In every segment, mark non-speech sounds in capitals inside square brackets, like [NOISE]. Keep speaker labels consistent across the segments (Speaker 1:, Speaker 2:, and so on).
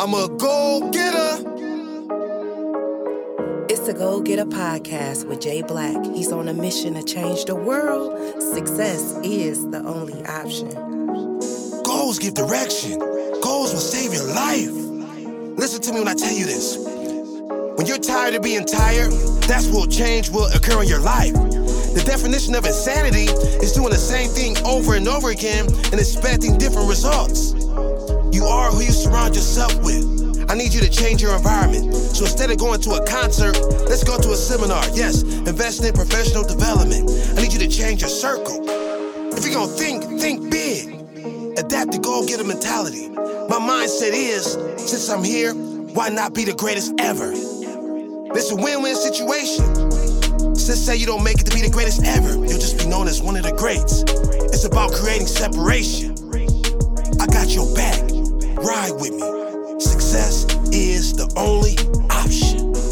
Speaker 1: I'm a go getter.
Speaker 2: It's the Go Get a podcast with Jay Black. He's on a mission to change the world. Success is the only option.
Speaker 1: Goals give direction. Goals will save your life. Listen to me when I tell you this. When you're tired of being tired, that's what change will occur in your life. The definition of insanity is doing the same thing over and over again and expecting different results. You are who you surround yourself with. I need you to change your environment. So instead of going to a concert, let's go to a seminar. Yes, invest in professional development. I need you to change your circle. If you're gonna think, think big. Adapt the goal getter mentality. My mindset is since I'm here, why not be the greatest ever? It's a win win situation. Just say you don't make it to be the greatest ever, you'll just be known as one of the greats. It's about creating separation. I got your back. Ride with me. Success is the only option.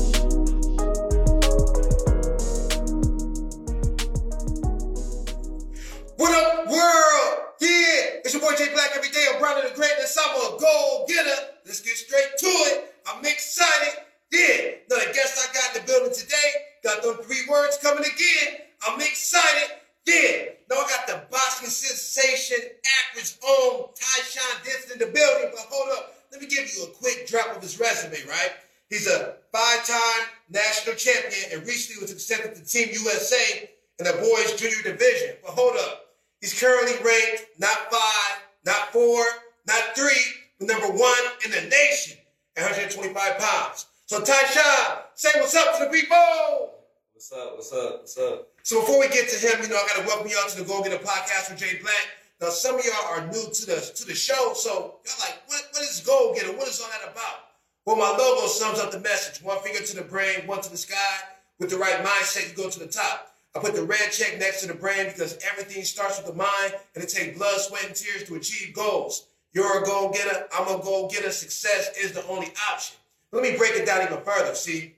Speaker 1: Team USA in the boys junior division. But hold up, he's currently ranked not five, not four, not three, but number one in the nation at 125 pounds. So Tyshawn, say what's up to the people.
Speaker 3: What's up? What's up? What's up?
Speaker 1: So before we get to him, you know, I gotta welcome y'all to the Go Get a Podcast with Jay Black. Now, some of y'all are new to the to the show, so y'all like, what, what is Go Getter? What is all that about? Well, my logo sums up the message. One finger to the brain, one to the sky. With the right mindset, you go to the top. I put the red check next to the brain because everything starts with the mind, and it takes blood, sweat, and tears to achieve goals. You're a goal getter. I'm a goal getter. Success is the only option. Let me break it down even further. See,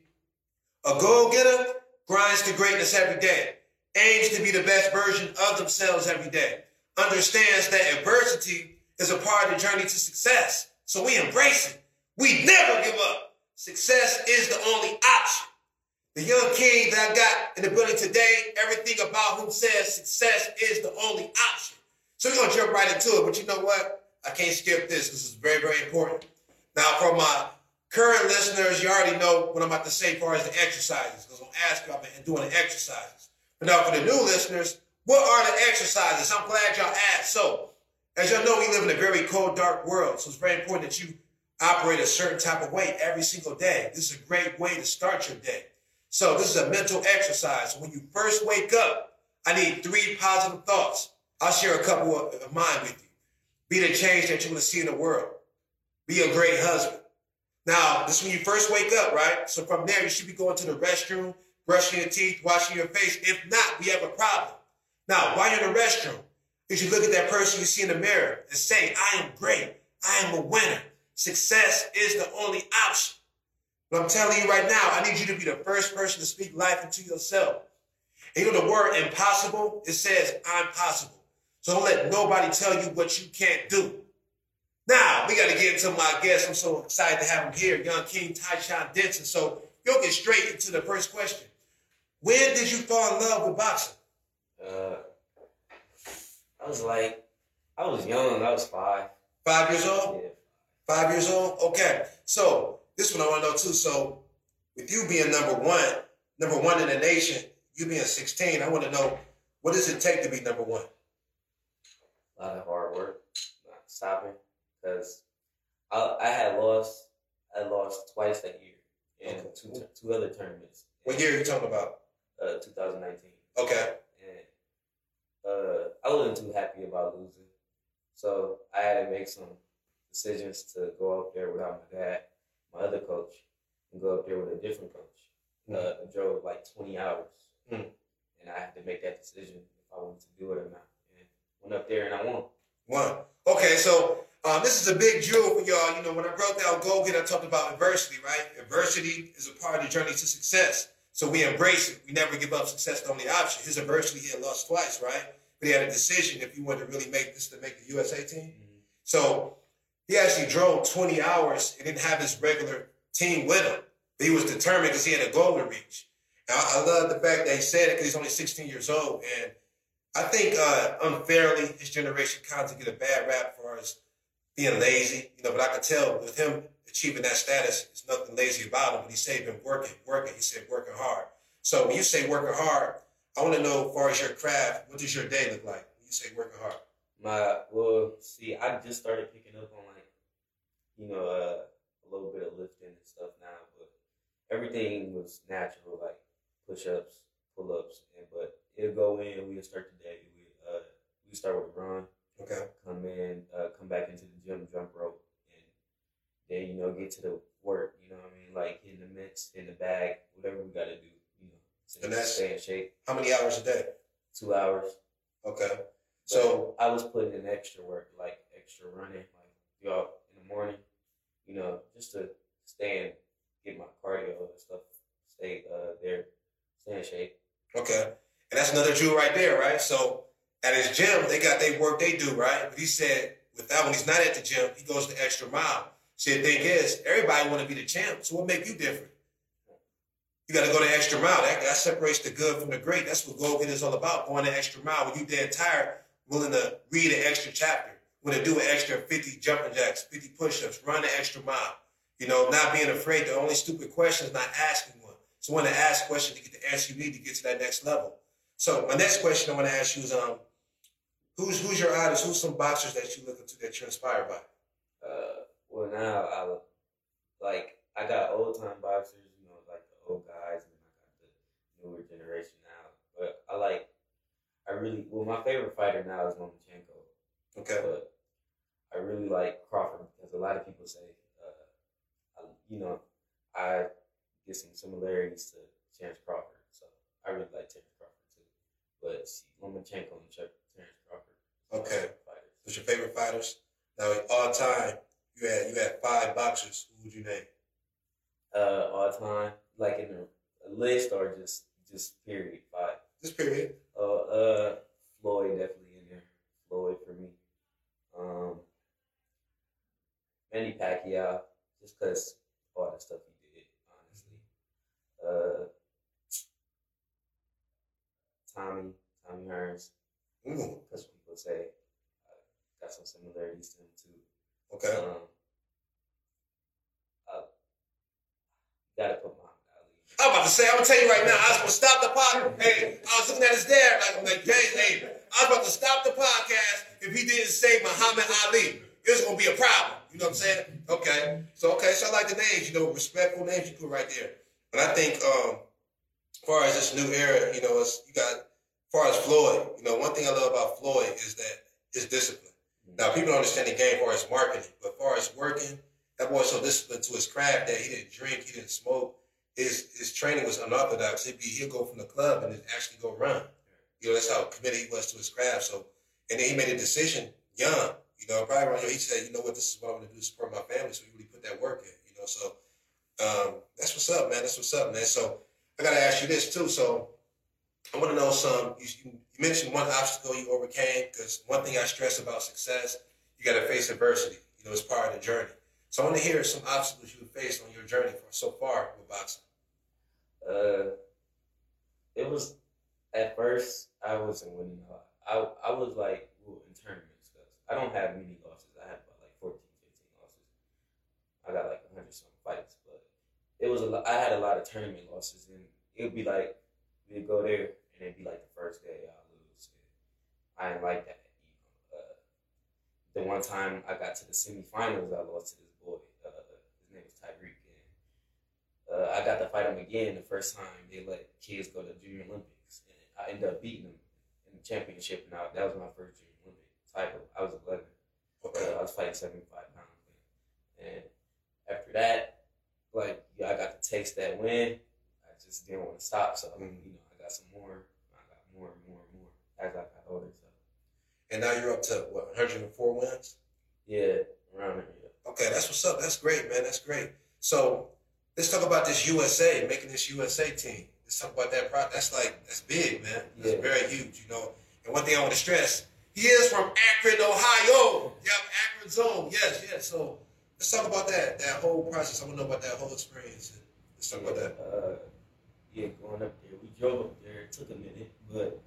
Speaker 1: a goal getter grinds to greatness every day, aims to be the best version of themselves every day, understands that adversity is a part of the journey to success. So we embrace it. We never give up. Success is the only option. The young king that I got in the building today, everything about whom says success is the only option. So we're gonna jump right into it. But you know what? I can't skip this. This is very, very important. Now, for my current listeners, you already know what I'm about to say as far as the exercises, because I'm ask you, been doing the exercises. But now for the new listeners, what are the exercises? I'm glad y'all asked. So, as y'all know, we live in a very cold, dark world. So it's very important that you operate a certain type of way every single day. This is a great way to start your day. So this is a mental exercise. When you first wake up, I need three positive thoughts. I'll share a couple of mine with you. Be the change that you want to see in the world. Be a great husband. Now, this is when you first wake up, right? So from there, you should be going to the restroom, brushing your teeth, washing your face. If not, we have a problem. Now, while you're in the restroom, you should look at that person you see in the mirror and say, I am great. I am a winner. Success is the only option. But I'm telling you right now, I need you to be the first person to speak life into yourself. And you know the word impossible? It says, I'm possible. So don't let nobody tell you what you can't do. Now, we got to get into my guest. I'm so excited to have him here, young King Tyshawn Denson. So you'll get straight into the first question. When did you fall in love with boxing?
Speaker 3: Uh, I was like, I was young. I was five.
Speaker 1: Five years old?
Speaker 3: Yeah.
Speaker 1: Five years old? Okay. So this one I want to know too. So with you being number one, number one in the nation, you being 16, I want to know what does it take to be number one?
Speaker 3: A lot of hard work, not stopping, because I, I had lost. I lost twice that year in
Speaker 1: Okay.
Speaker 3: two two other tournaments.
Speaker 1: What year are you talking about?
Speaker 3: Uh, 2019.
Speaker 1: Okay.
Speaker 3: And uh, I wasn't too happy about losing, so I had to make some decisions to go up there without my dad, my other coach, and go up there with a different coach. Uh, I drove like 20 hours,
Speaker 1: Mm.
Speaker 3: and I had to make that decision if I wanted to do it or not. And went up there and I won.
Speaker 1: One. Okay, so um, this is a big jewel for y'all. You know, when I broke down Go Get, I talked about adversity, right? Adversity is a part of the journey to success. So we embrace it. We never give up. Success the only option. His adversity, he had lost twice, right? But he had a decision if he wanted to really make this to make the USA team. So he actually drove 20 hours and didn't have his regular team with him. He was determined because he had a goal to reach. And I, love the fact that he said it because he's only 16 years old. And I think uh, unfairly, his generation kind of get a bad rap for us being lazy. You know, but I could tell with him achieving that status, there's nothing lazy about him. But he said been working, working. He said working hard. So when you say working hard, I want to know as far as your craft, what does your day look like when you say working hard?
Speaker 3: My well, see, I just started picking up on you know, uh, a little bit of lifting and stuff now, but everything was natural, like push ups, pull ups, and but it'll go in. We'll start the day. We uh, we start with a run.
Speaker 1: Okay.
Speaker 3: Come in, uh, come back into the gym, jump rope, and then you know get to the work. You know what I mean? Like in the mix, in the bag, whatever we got to do. You know,
Speaker 1: And that's-
Speaker 3: stay in shape.
Speaker 1: How many hours a day?
Speaker 3: Two hours.
Speaker 1: Okay.
Speaker 3: So
Speaker 1: So
Speaker 3: I was putting in extra work, like extra running, like y'all in the morning, you know, just to stay and get my cardio and stuff, stay uh, there, stay in shape.
Speaker 1: Okay. And that's another Jew right there, right? So at his gym, they got their work they do, right? But he said with that when he's not at the gym, he goes the extra mile. See, the thing is, everybody want to be the champ. So what make you different? You got to go the extra mile. That, that separates the good from the great. That's what Go Get is all about, going the extra mile. When you dead tired, willing to read an extra chapter, willing to do an extra 50 jumping jacks, 50 push-ups, run an extra mile. You know, not being afraid. The only stupid question is not asking one. So when to ask questions to get the answer you need to get to that next level. So my next question I want to ask you is, um, who's who's your idols? Who's some boxers that you look up to that you're inspired by?
Speaker 3: Uh, well, now I like I got old time boxers, you know, like the old guys, and I got the newer generation now. But I like, I really, well, my favorite fighter now is Lomachenko.
Speaker 1: Okay.
Speaker 3: But I really like Crawford because a lot of people say, uh, I, you know, I get some similarities to Terrence Crawford. So I really like Terrence Crawford too. But see, Lomachenko and Chuck, Terrence Crawford.
Speaker 1: Okay. Who's your favorite fighters? Now, all time, you had you had five boxers. Who would you name?
Speaker 3: Uh, all time, like in a, a list or just just period five.
Speaker 1: Just period.
Speaker 3: Uh, uh, Floyd definitely in there. Floyd for me. Um, Manny Pacquiao, just cause all the stuff he did, honestly. Uh, Tommy, Tommy Hearns,
Speaker 1: Ooh,
Speaker 3: cause people say uh, got some similarities to him too.
Speaker 1: okay.
Speaker 3: Um, uh, gotta put Ali.
Speaker 1: I'm about to say, I'm gonna tell you right now, I was gonna stop the podcast. Hey, I was looking at his dad, like I'm like, hey, hey, I was about to stop the podcast if he didn't say Muhammad Ali. It was gonna be a problem. You know what I'm saying? Okay. So okay, so I like the names, you know, respectful names you put right there. But I think um as far as this new era, you know, it's you got as far as Floyd, you know, one thing I love about Floyd is that his discipline. Now people don't understand the game as far as marketing, but as far as working, that boy's so disciplined to his craft that he didn't drink, he didn't smoke. His his training was unorthodox. He'd be he'll go from the club and actually go run. You know, that's how committed he was to his craft. So and then he made a decision young. You know, probably around here, he said, you know what, this is what I'm gonna do to support my family. So he really put that work in, you know. So um, that's what's up, man. That's what's up, man. So I gotta ask you this too. So I want to know some. You, you mentioned one obstacle you overcame because one thing I stress about success, you got to face adversity. You know, it's part of the journey. So I want to hear some obstacles you faced on your journey for so far with boxing.
Speaker 3: Uh, it was at first I wasn't winning a lot. I I was like well, in tournaments because I don't have many losses. I had about like 14, 15 losses. I got like hundred some fights, but it was a lot. I had a lot of tournament losses, and it would be like we'd go there and it'd be like the first day I lose. I didn't like that. You know, uh, the one time I got to the semifinals, I lost to this boy. Uh, his name was Tyreek, uh, I got to fight him again the first time they let kids go to Junior Olympics, and I ended up beating him in the championship. And I, that was my first Junior Olympic title. I was 11.
Speaker 1: Okay.
Speaker 3: Uh, I was fighting 75 pounds, and after that, like yeah, I got to taste that win. I just didn't want to stop, so
Speaker 1: Mhm.
Speaker 3: you know, I got some more. I got more and more and more as I got older. So
Speaker 1: And now you're up to what 104 wins.
Speaker 3: yeah, around there. Yeah.
Speaker 1: Okay, that's what's up. That's great, man. That's great. So let's talk about this USA, making this USA team. Let's talk about that. Pro- that's like that's big, man. That's
Speaker 3: Yeah.
Speaker 1: very huge, you know. And one thing I want to stress, He is from Akron, Ohio. Yep, Akron zone. Yes, yes. So let's talk about that. That whole process. I want to know about that whole experience. Let's talk about that.
Speaker 3: Uh, yeah, going up there. We drove up there. It took a minute, but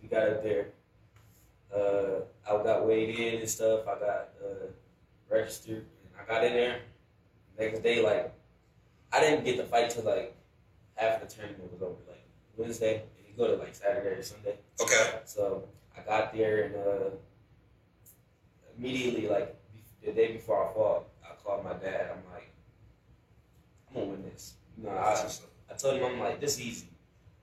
Speaker 3: we got up there. Uh, I got weighed in and stuff. I got uh, registered. And I got in there. Next day, like, I didn't get the fight till like half the tournament was over, like Wednesday, and you go to like Saturday or Sunday.
Speaker 1: Okay.
Speaker 3: So I got there and uh, immediately, like the day before I fought, I called my dad. I'm like, I'm gonna win this. You know, I, I told him I'm like, this easy.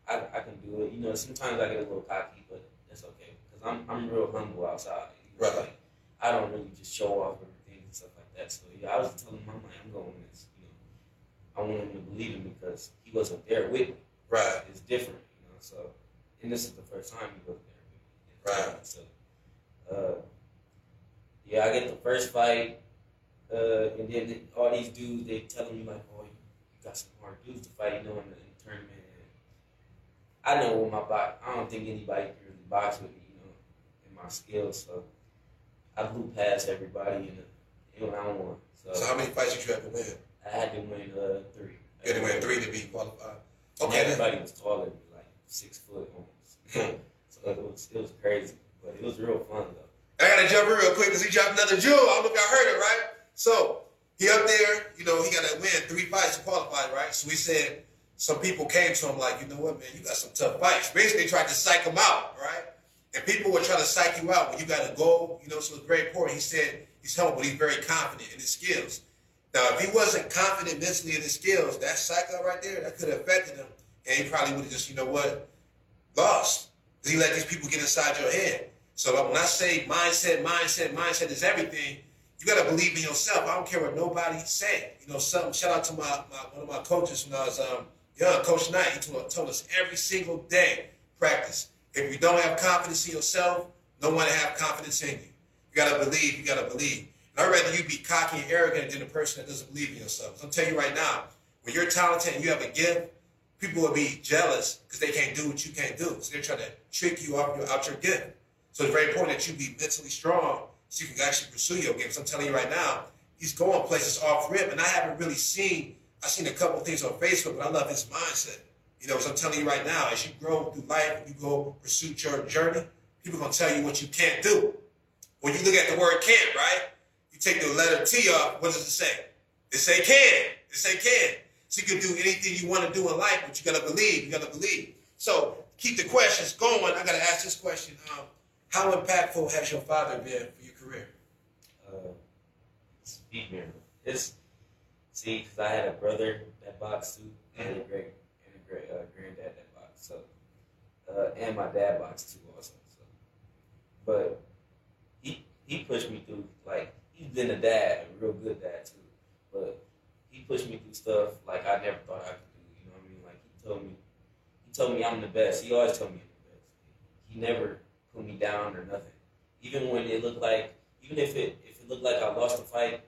Speaker 3: I, I can do it. You know, sometimes I get a little cocky, but that's okay because I'm I'm real humble outside. You know,
Speaker 1: Right.
Speaker 3: Like I don't really just show off everything and stuff like that. So yeah, I was telling him I'm like, I'm going to win this. You know, I want him to believe me because he wasn't there with me.
Speaker 1: Right.
Speaker 3: It's different, you know. So, and this is the first time he wasn't there with me.
Speaker 1: Right.
Speaker 3: So, uh, yeah, I get the first fight, uh, and then all these dudes they telling me like, "Oh, you, you got some hard dudes to fight," you know, in the, in the tournament. And I know with my box, I don't think anybody can really box with me, you know, in my skills. So, I blew past everybody in the in round one. So,
Speaker 1: So how many fights did you have to win?
Speaker 3: I had to win uh, three.
Speaker 1: You had to win three to be qualified. Okay. then.
Speaker 3: everybody was taller than me, like six foot almost. so it was it was crazy, but it was real fun though.
Speaker 1: I gotta jump real quick because he dropped another jewel. I don't know if y'all heard it, right? So he up there, you know, he got to win three fights to qualify, right? So we said some people came to him like, you know what, man, you got some tough fights. Basically, tried to psych him out, right? And people were trying to psych you out when you got a goal, you know. So it's very important. He said he's humble, but he's very confident in his skills. Now, if he wasn't confident mentally in his skills, that cycle right there, that could have affected him, and he probably would have just, you know what, lost. Because he let these people get inside your head. So when I say mindset, mindset, mindset is everything, you gotta believe in yourself. I don't care what nobody say. You know, some shout out to my, my one of my coaches when I was um, young, Coach Knight. He told, told us every single day practice. If you don't have confidence in yourself, no one have confidence in you. You gotta believe. You gotta believe. And I'd rather you be cocky and arrogant than a person that doesn't believe in yourself. So I'm telling you right now, when you're talented and you have a gift, people will be jealous because they can't do what you can't do. So they're trying to trick you out out your gift. So it's very important that you be mentally strong so you can actually pursue your gifts. I'm telling you right now, he's going places off rip, and I haven't really seen. I've seen a couple things on Facebook, but I love his mindset. You know, so I'm telling you right now, as you grow through life, and you go pursue your journey. People are gonna tell you what you can't do. When you look at the word "can't," right? You take the letter T off. What does it say? It say can. It say can. So you can do anything you want to do in life, but you gotta believe. You gotta believe. So keep the questions going. I gotta ask this question. Um, how impactful has your father been for your career?
Speaker 3: Uh, it's. It's see, because I had a brother that boxed too, and a great and a great uh, granddad that boxed. So, uh, and my dad boxed too also. So, but he he pushed me through. Like he's been a dad, a real good dad too. But he pushed me through stuff like I never thought I could do. You know what I mean? Like he told me, he told me I'm the best. He always told me I'm the best. He never put me down or nothing. Even when it looked like, even if it if it looked like I lost the fight,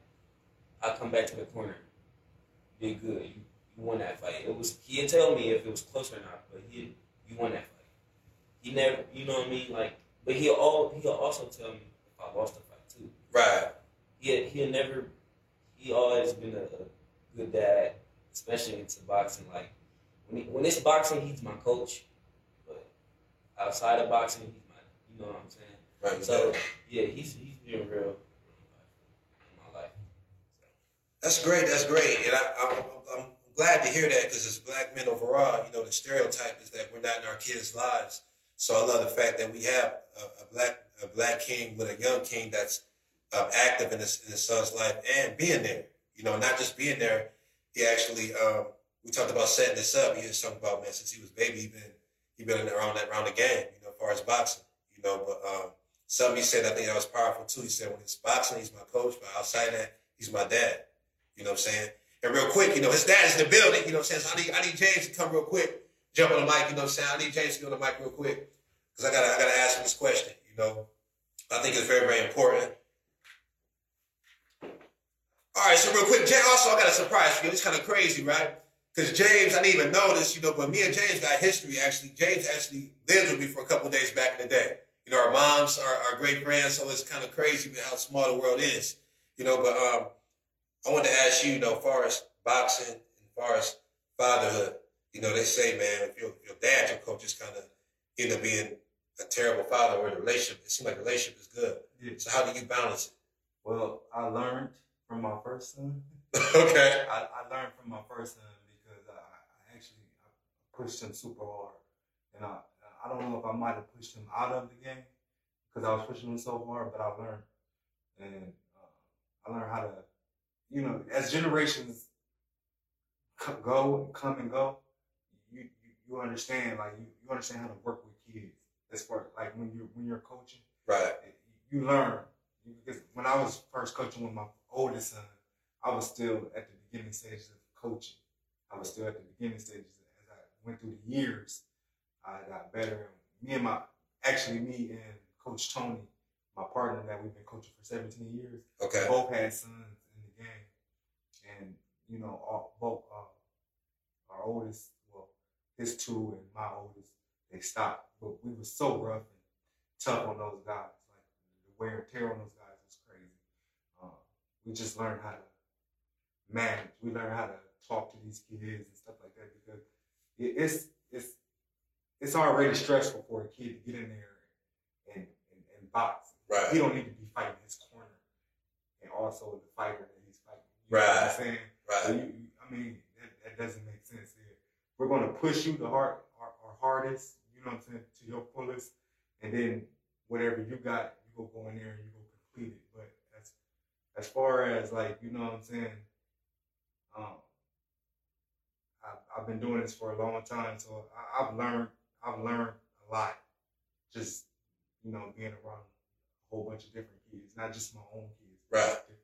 Speaker 3: I come back to the corner. Did good. You, you won that fight. It was he'd tell me if it was close or not, but he you won that fight. He never, you know what I mean? Like, but he'll all he'll also tell me if I lost the fight too.
Speaker 1: Right.
Speaker 3: He he'll never. He always been a, a good dad, especially into boxing. Like when he, when it's boxing, he's my coach, but outside of boxing, he's my. You know what I'm saying?
Speaker 1: Right.
Speaker 3: So yeah, he's he's been real in my life.
Speaker 1: That's great. That's great. And I, I'm, I'm glad to hear that because as black men overall, you know, the stereotype is that we're not in our kids' lives. So I love the fact that we have a, a black a black king with a young king that's um, active in his, in his son's life and being there. You know, not just being there. He actually, um, we talked about setting this up. He was talking about man since he was baby. He been he been around that around the game. You know, as far as boxing. You know, but um, something he said I think that was powerful too. He said when it's boxing, he's my coach, but outside that, he's my dad. You know what I'm saying? And real quick, you know, his dad's in the building. You know what I'm saying? So I need, I need James to come real quick, jump on the mic. You know what I'm saying? I need James to get on the mic real quick because I gotta, I gotta ask him this question. You know, I think it's very, very important. All right, so real quick, James. Also, I got a surprise for you. It's kind of crazy, right? Because James, I didn't even know this, you know, but me and James got history. Actually, James actually lived with me for a couple of days back in the day. You know, our moms are, are great friends, so it's kind of crazy how small the world is. You know, but um, I wanted to ask you, you know, far as boxing, and far as fatherhood, you know, they say, man, if your, your dad, your coach, just kind of end up being a terrible father or the relationship, it seems like the relationship is good.
Speaker 4: Yeah.
Speaker 1: So how do you balance it?
Speaker 4: Well, I learned from my first son. [LAUGHS]
Speaker 1: okay.
Speaker 4: I, I learned from my first son because I, I actually I pushed him super hard, and I I don't know if I might have pushed him out of the game because I was pushing him so hard, but I learned, and uh, I learned how to, you know, as generations go and come and go, you you, you understand like you, you understand how to work with kids. As far like when you when you're coaching
Speaker 1: Right.
Speaker 4: you learn because when I was first coaching with my oldest son, I was still at the beginning stages of coaching. I was still at the beginning stages. As I went through the years, I got better. Me and my actually me and Coach Tony, my partner that we've been coaching for 17 years,
Speaker 1: Okay.
Speaker 4: both had sons in the game, and you know, all, both uh, our oldest, well, his two and my oldest, they stopped. But we were so rough and tough on those guys. Like the wear and tear on those guys we just learn how to manage. We learn how to talk to these kids and stuff like that because it, it's it's it's already stressful for a kid to get in there and and, and box.
Speaker 1: Right.
Speaker 4: He don't need to be fighting his corner and also the fighter that he's fighting. You know what
Speaker 1: Right.
Speaker 4: I'm saying? So
Speaker 1: Right.
Speaker 4: you, you, I mean, that, that doesn't make sense here. We're going to push you the hard, our, our hardest, you know what I'm saying, to your fullest, and then whatever you got, you go go in there and you go complete it. But as far as like, you know what I'm saying, um, I've, I've been doing this for a long time, so I, I've learned, I've learned a lot, just you know, being around a whole bunch of different kids, not just my own kids,
Speaker 1: Right.
Speaker 4: kids.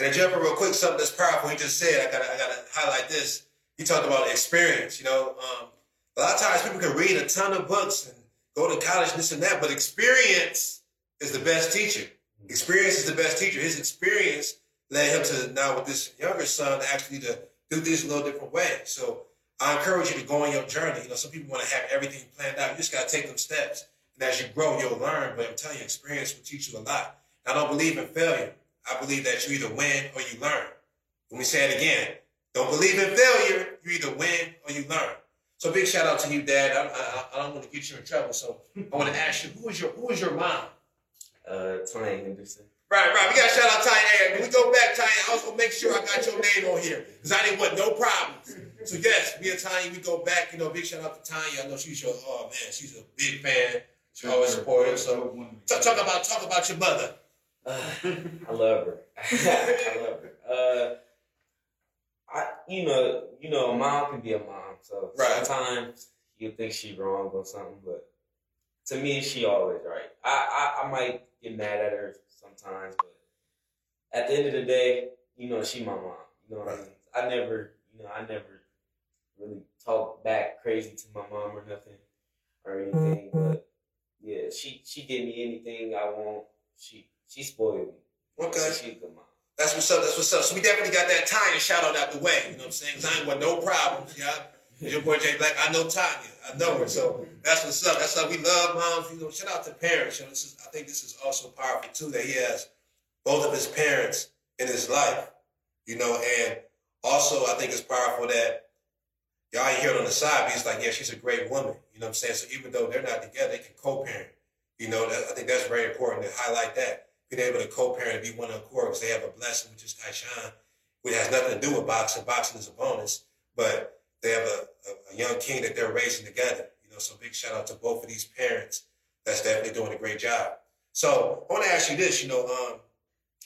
Speaker 1: And to jump real quick, something that's powerful. He just said, I gotta, I gotta highlight this. He talked about experience. You know, um, a lot of times people can read a ton of books and go to college, this and that, but experience is the best teacher. Experience is the best teacher. His experience led him to now with this younger son actually to do things a little different way. So I encourage you to go on your journey. You know, some people want to have everything planned out. You just gotta take them steps. And as you grow, you'll learn. But I'm telling you, experience will teach you a lot. I don't believe in failure. I believe that you either win or you learn. Let me say it again. Don't believe in failure. You either win or you learn. So big shout out to you, Dad. I, I, I don't want to get you in trouble, so I want to ask you, who is your who is your mom?
Speaker 3: Uh, Tony Henderson.
Speaker 1: Right, right. We got to shout out Tanya. Hey, when we go back, Tanya, I was gonna make sure I got your name on here because I didn't want no problems. So yes, me and Tanya, we go back. You know, big shout out to Tanya. I know she's your oh man, she's a big fan. She always supports supportive. So talk, talk about talk about your mother.
Speaker 3: Uh, [SIGHS] I love her. [LAUGHS] I love her. Uh, I, you know, you know, a mom can be a mom. So
Speaker 1: Right.
Speaker 3: sometimes you think she's wrong or something, but to me, she always right. I, I, I might get mad at her sometimes, but at the end of the day, you know, she my mom. You know what I mean? I never, you know, I never really talk back crazy to my mom or nothing or anything, mm-hmm. but yeah, she she give me anything I want. She she spoiled me.
Speaker 1: Okay.
Speaker 3: She's a good mom.
Speaker 1: That's what's up. That's what's up. So we definitely got that Tanya shout out out the way. You know what I'm saying? 'Cause I ain't want no problems. Yeah. Your boy Jay Black, I know Tanya. I know her. So that's what's up. That's how we love moms. You know, shout out to parents. You know, this is I think this is also powerful too that he has both of his parents in his life. You know, and also I think it's powerful that y'all ain't hear it on the side, but he's like, yeah, she's a great woman. You know what I'm saying? So even though they're not together, they can co-parent. You know, that, I think that's very important to highlight that. Being able to co-parent and be one accord because they have a blessing with just Tyshawn, which has nothing to do with boxing. Boxing is a bonus, but they have a, a, young king that they're raising together. You know, so big shout out to both of these parents. That's definitely doing a great job. So I want to ask you this. You know, um,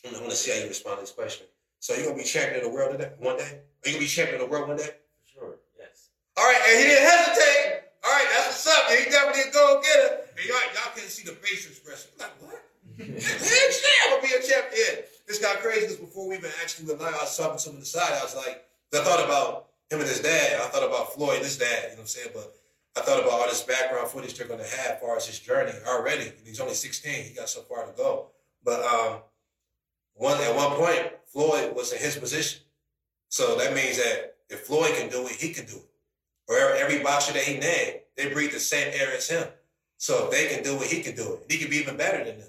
Speaker 1: I want to see how you respond to this question. So you're gonna be champion of the world today, one day? Are you gonna be champion of the world one day?
Speaker 3: For sure, yes.
Speaker 1: All right, and he didn't hesitate. All right, that's what's up. He definitely go getter. And y'all, y'all can see the facial expression. Like what? [LAUGHS] Heck yeah, I'm gonna be a champion. This got crazy because before we even actually went live, I was talking to him on the side. I was like, I thought about him and his dad. I thought about Floyd and his dad. You know what I'm saying? But I thought about all this background footage they're gonna have as far as his journey already. And he's only 16. He got so far to go. But um, one at one point, Floyd was in his position. So that means that if Floyd can do it, he can do it. Or every boxer that he named, they breathe the same air as him. So if they can do it, he can do it. He can be even better than them.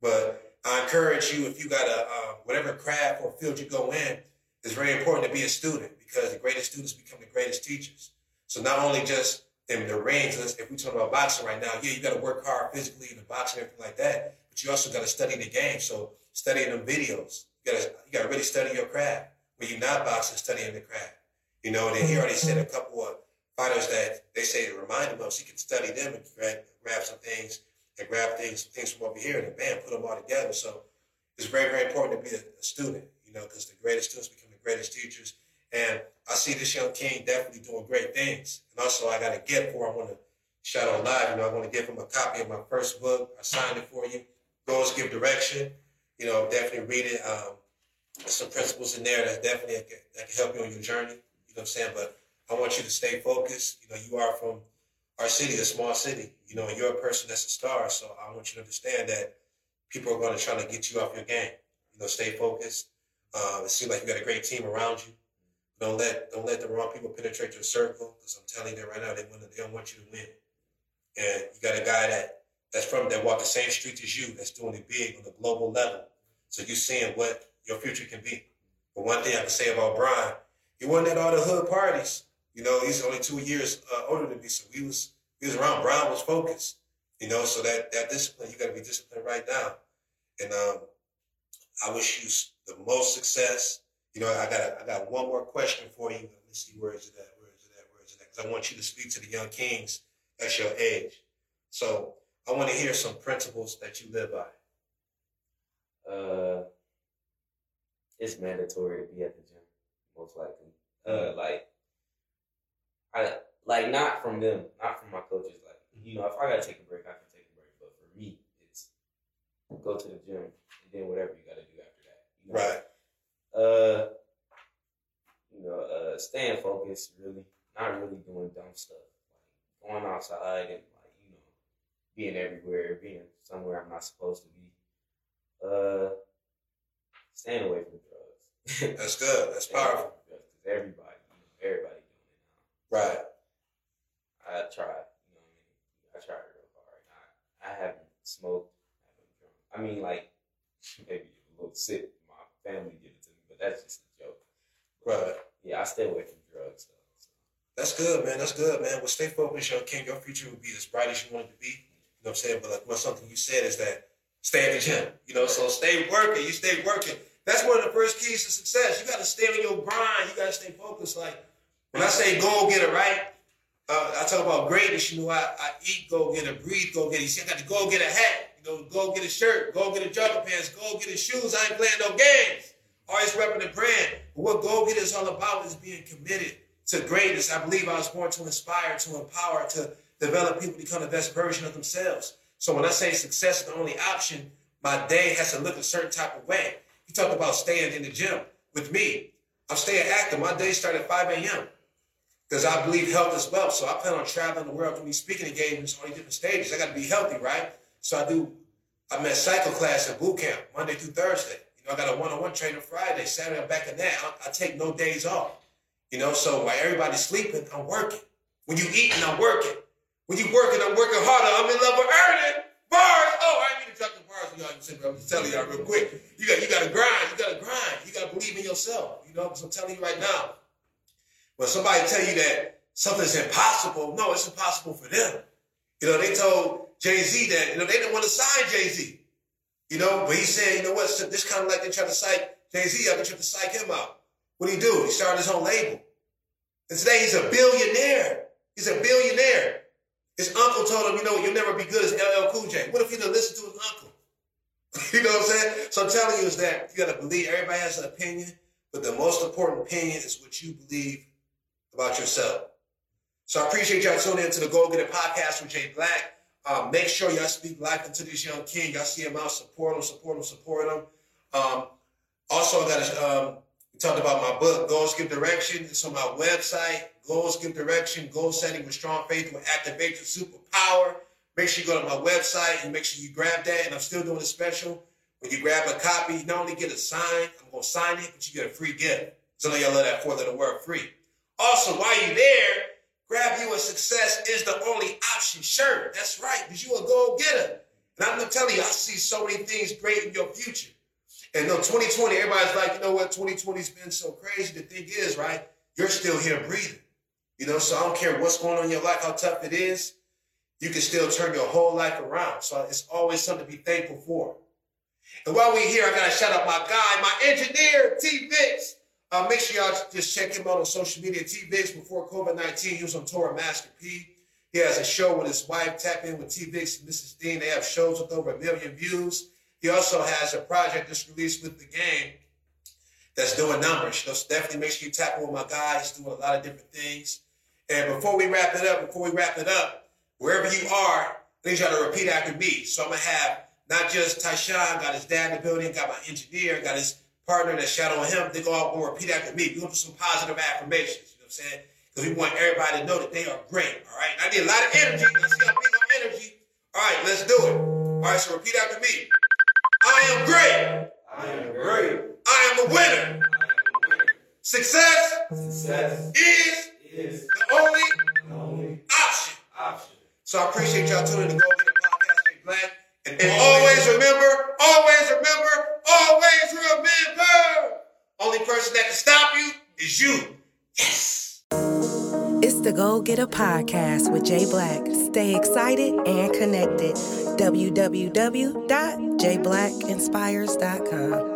Speaker 1: But I encourage you, if you got a uh, whatever craft or field you go in, it's very important to be a student because the greatest students become the greatest teachers. So not only just in the rings, if we talk about boxing right now, yeah, you got to work hard physically in the boxing and everything like that, but you also got to study the game. So studying them videos, you got to you got to really study your craft. When you're not boxing, studying the craft. You know, and he already said a mm-hmm. couple of fighters that they say to remind him of, so he can study them and grab, grab some things and grab things things from over here and then bam, put them all together. So it's very, very important to be a, a student, you know, because the greatest students become greatest teachers. And I see this young king definitely doing great things. And also, I got a gift for. I want to shout out live. You know, I want to give him a copy of my first book. I signed it for you. Goals Give Direction. You know, definitely read it. Um, some principles in there that definitely can, that can help you on your journey. You know what I'm saying? But I want you to stay focused. You know, you are from our city, a small city. You know, you're a person that's a star. So I want you to understand that people are going to try to get you off your game. You know, stay focused. Uh, it seems like you got a great team around you. Don't let don't let the wrong people penetrate your circle. Because I'm telling you that right now, they want they don't want you to win. And you got a guy that that's from that walk the same street as you, that's doing it big on the global level. So you're seeing what your future can be. But one thing I can say about Brian, he wasn't at all the hood parties. You know, he's only two years uh, older than me, so we was he was around. Brian was focused. You know, so that that discipline, you got to be disciplined right now. And um, I wish you the most success. You know, I got I got one more question for you. Let me see where is it at? Where is it at? Where is it at? Because I want you to speak to the young kings at your age. So I want to hear some principles that you live by.
Speaker 3: Uh, it's mandatory to be at the gym, most likely. Uh, like, I like not from them, not from my coaches. Like, you know, if I gotta take a break, I can take a break. But for me, it's go to the gym and then whatever you gotta do. You know?
Speaker 1: Right.
Speaker 3: Uh, you know, uh, staying focused, really, not really doing dumb stuff, like going outside and like you know, being everywhere, being somewhere I'm not supposed to be. Uh, staying away from drugs. [LAUGHS]
Speaker 1: That's good. That's powerful.
Speaker 3: Because everybody, you know, everybody doing it
Speaker 1: Right.
Speaker 3: now. I tried, you know what I mean? I tried real hard. I, I haven't smoked, haven't drunk. I mean, like, [LAUGHS] maybe a little sip. Family did it to me, but that's just a joke.
Speaker 1: Right.
Speaker 3: Yeah, I stay away from drugs. Though, so.
Speaker 1: That's good, man. That's good, man. Well, stay focused, young king. Your future will be as bright as you want it to be. You know what I'm saying? But like, well, something you said is that stay in the gym. You know, so stay working. You stay working. That's one of the first keys to success. You got to stay on your grind. You got to stay focused. Like when I say go get it right, uh, I talk about greatness. You know, I, I eat, go get it, breathe, go get it. You see, I got to go get a hat. Know, go get a shirt, go get a jogger pants, go get a shoes. I ain't playing no games. Always repping the brand. But what go get is all about is being committed to greatness. I believe I was born to inspire, to empower, to develop people to become the best version of themselves. So when I say success is the only option, my day has to look a certain type of way. You talked about staying in the gym. With me, I'm staying active. My day start at 5 a.m. Because I believe health is wealth. So I plan on traveling the world doing these speaking engagements on these different stages. I got to be healthy, right? So I do, I'm at cycle class at boot camp Monday through Thursday. You know, I got a one-on-one training Friday. Saturday, I'm back in that. I, I take no days off. You know, so while everybody's sleeping, I'm working. When you eating, I'm working. When you working, I'm working harder. I'm in love with earning bars. Oh, I mean to drop the bars. You know, I'm just telling y'all real quick. You got, you got to grind. You got to grind. You got to believe in yourself. You know, because I'm telling you right now. When somebody tell you that something's impossible, no, it's impossible for them. You know, they told Jay Z that you know they didn't want to sign Jay Z. You know, but he said, you know what? So this kind of like they try to psych Jay Z out. They try to psych him out. What do he do? He started his own label. And today he's a billionaire. He's a billionaire. His uncle told him, you know, you'll never be good as LL Cool J. What if he didn't listen to his uncle? [LAUGHS] you know what I'm saying? So I'm telling you is that you got to believe everybody has an opinion, but the most important opinion is what you believe about yourself. So I appreciate y'all tuning into the Go Get It podcast with Jay Black. Um, make sure y'all speak life into this young king. Y'all see him out, support him, support him, support him. Um, also, I got um, we talked about my book, Goals Give Direction. It's on my website, Goals Give Direction, Goal Setting with Strong Faith will activate your superpower. Make sure you go to my website and make sure you grab that. And I'm still doing a special. When you grab a copy, you not only get a sign, I'm going to sign it, but you get a free gift. So I know y'all love that four letter word free. Also, while you're there, grab you a success is the only option. Sure, that's right, because you a go getter. And I'm gonna tell you, I see so many things great in your future. And no, 2020, everybody's like, you know what, 2020's been so crazy. The thing is, right, you're still here breathing. You know, so I don't care what's going on in your life, how tough it is, you can still turn your whole life around. So it's always something to be thankful for. And while we're here, I gotta shout out my guy, my engineer, T Vix. Uh, make sure y'all just check him out on social media. T Vix before COVID 19, he was on tour with Master P. He has a show with his wife, Tap In with T Vix and Mrs. Dean. They have shows with over a million views. He also has a project that's released with the game that's doing numbers. So definitely make sure you tap in with my guy. He's doing a lot of different things. And before we wrap it up, before we wrap it up, wherever you are, I need y'all to repeat after me. So I'm gonna have not just Tyshawn, got his dad in the building, got my engineer, got his partner that's shadowing him. They go all gonna repeat after me. We're gonna do some positive affirmations, you know what I'm saying? Because we want everybody to know that they are great, all right? I need a lot of energy. Let's see how big on energy. All right, let's do it. All right, so repeat after me. I am great.
Speaker 3: I am great.
Speaker 1: I am a winner. Am a winner. Success
Speaker 3: Success
Speaker 1: is
Speaker 3: is
Speaker 1: the only
Speaker 3: the only
Speaker 1: option.
Speaker 3: option.
Speaker 1: So I appreciate y'all tuning in to Go Get a Podcast, Black. And, and always remember, always remember, always remember, only person that can stop you is you. Yes.
Speaker 2: It's the Go Get a Podcast with Jay Black. Stay excited and connected. www.jblackinspires.com.